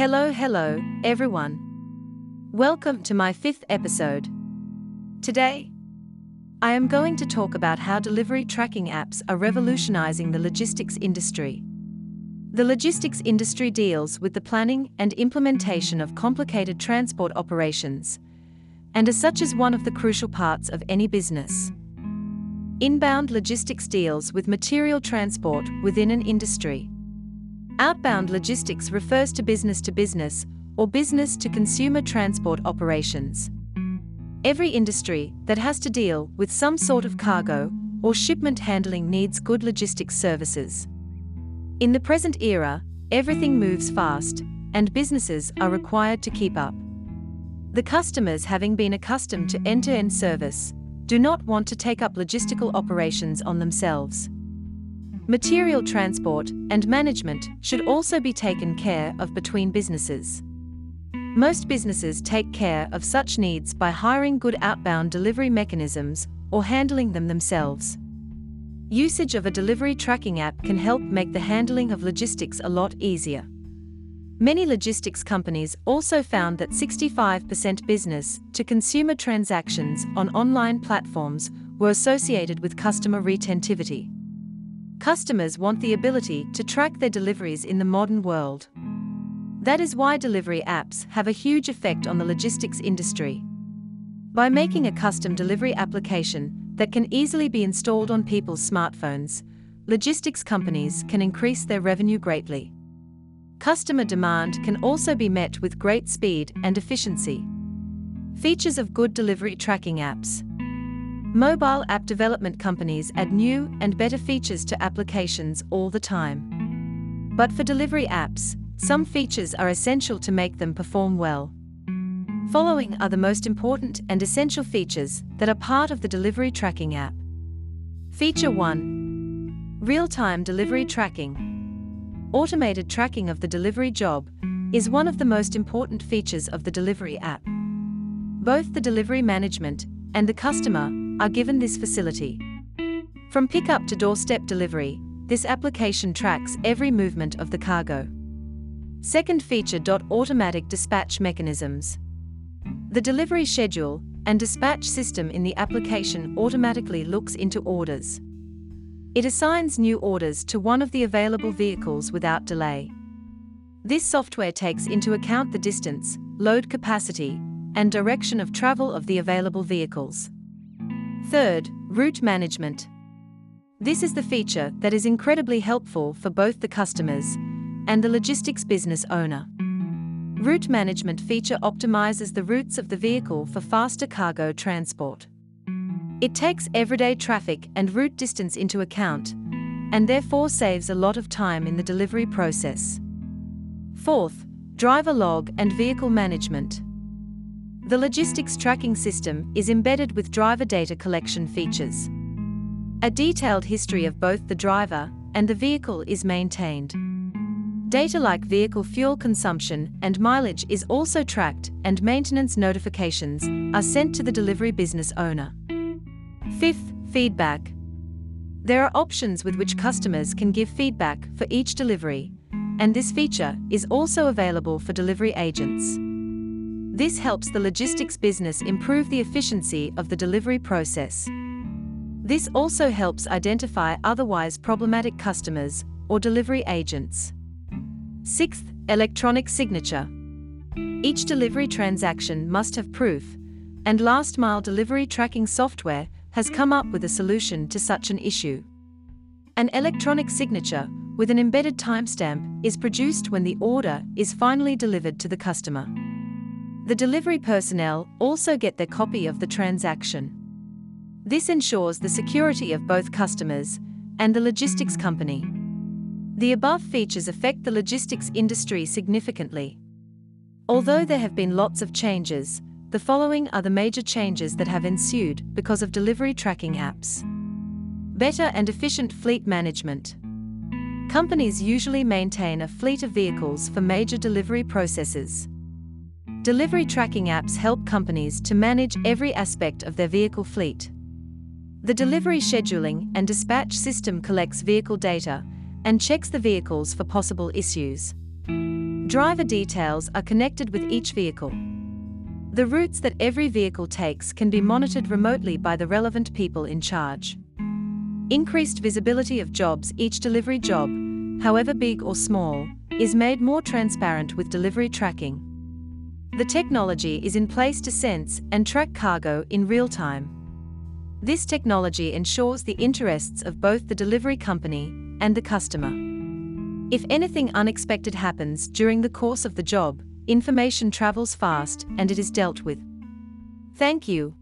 Hello, hello, everyone. Welcome to my fifth episode. Today, I am going to talk about how delivery tracking apps are revolutionizing the logistics industry. The logistics industry deals with the planning and implementation of complicated transport operations, and as such is one of the crucial parts of any business. Inbound logistics deals with material transport within an industry. Outbound logistics refers to business to business or business to consumer transport operations. Every industry that has to deal with some sort of cargo or shipment handling needs good logistics services. In the present era, everything moves fast, and businesses are required to keep up. The customers, having been accustomed to end to end service, do not want to take up logistical operations on themselves. Material transport and management should also be taken care of between businesses. Most businesses take care of such needs by hiring good outbound delivery mechanisms or handling them themselves. Usage of a delivery tracking app can help make the handling of logistics a lot easier. Many logistics companies also found that 65% business to consumer transactions on online platforms were associated with customer retentivity. Customers want the ability to track their deliveries in the modern world. That is why delivery apps have a huge effect on the logistics industry. By making a custom delivery application that can easily be installed on people's smartphones, logistics companies can increase their revenue greatly. Customer demand can also be met with great speed and efficiency. Features of good delivery tracking apps. Mobile app development companies add new and better features to applications all the time. But for delivery apps, some features are essential to make them perform well. Following are the most important and essential features that are part of the delivery tracking app. Feature 1 Real time delivery tracking automated tracking of the delivery job, is one of the most important features of the delivery app. Both the delivery management and the customer are given this facility. From pickup to doorstep delivery, this application tracks every movement of the cargo. Second feature. Automatic dispatch mechanisms. The delivery schedule and dispatch system in the application automatically looks into orders. It assigns new orders to one of the available vehicles without delay. This software takes into account the distance, load capacity, and direction of travel of the available vehicles. Third, route management. This is the feature that is incredibly helpful for both the customers and the logistics business owner. Route management feature optimizes the routes of the vehicle for faster cargo transport. It takes everyday traffic and route distance into account, and therefore saves a lot of time in the delivery process. Fourth, driver log and vehicle management. The logistics tracking system is embedded with driver data collection features. A detailed history of both the driver and the vehicle is maintained. Data like vehicle fuel consumption and mileage is also tracked, and maintenance notifications are sent to the delivery business owner. Fifth, feedback. There are options with which customers can give feedback for each delivery, and this feature is also available for delivery agents. This helps the logistics business improve the efficiency of the delivery process. This also helps identify otherwise problematic customers or delivery agents. Sixth, electronic signature. Each delivery transaction must have proof, and last mile delivery tracking software has come up with a solution to such an issue. An electronic signature, with an embedded timestamp, is produced when the order is finally delivered to the customer. The delivery personnel also get their copy of the transaction. This ensures the security of both customers and the logistics company. The above features affect the logistics industry significantly. Although there have been lots of changes, the following are the major changes that have ensued because of delivery tracking apps. Better and efficient fleet management. Companies usually maintain a fleet of vehicles for major delivery processes. Delivery tracking apps help companies to manage every aspect of their vehicle fleet. The delivery scheduling and dispatch system collects vehicle data and checks the vehicles for possible issues. Driver details are connected with each vehicle. The routes that every vehicle takes can be monitored remotely by the relevant people in charge. Increased visibility of jobs Each delivery job, however big or small, is made more transparent with delivery tracking. The technology is in place to sense and track cargo in real time. This technology ensures the interests of both the delivery company and the customer. If anything unexpected happens during the course of the job, information travels fast and it is dealt with. Thank you.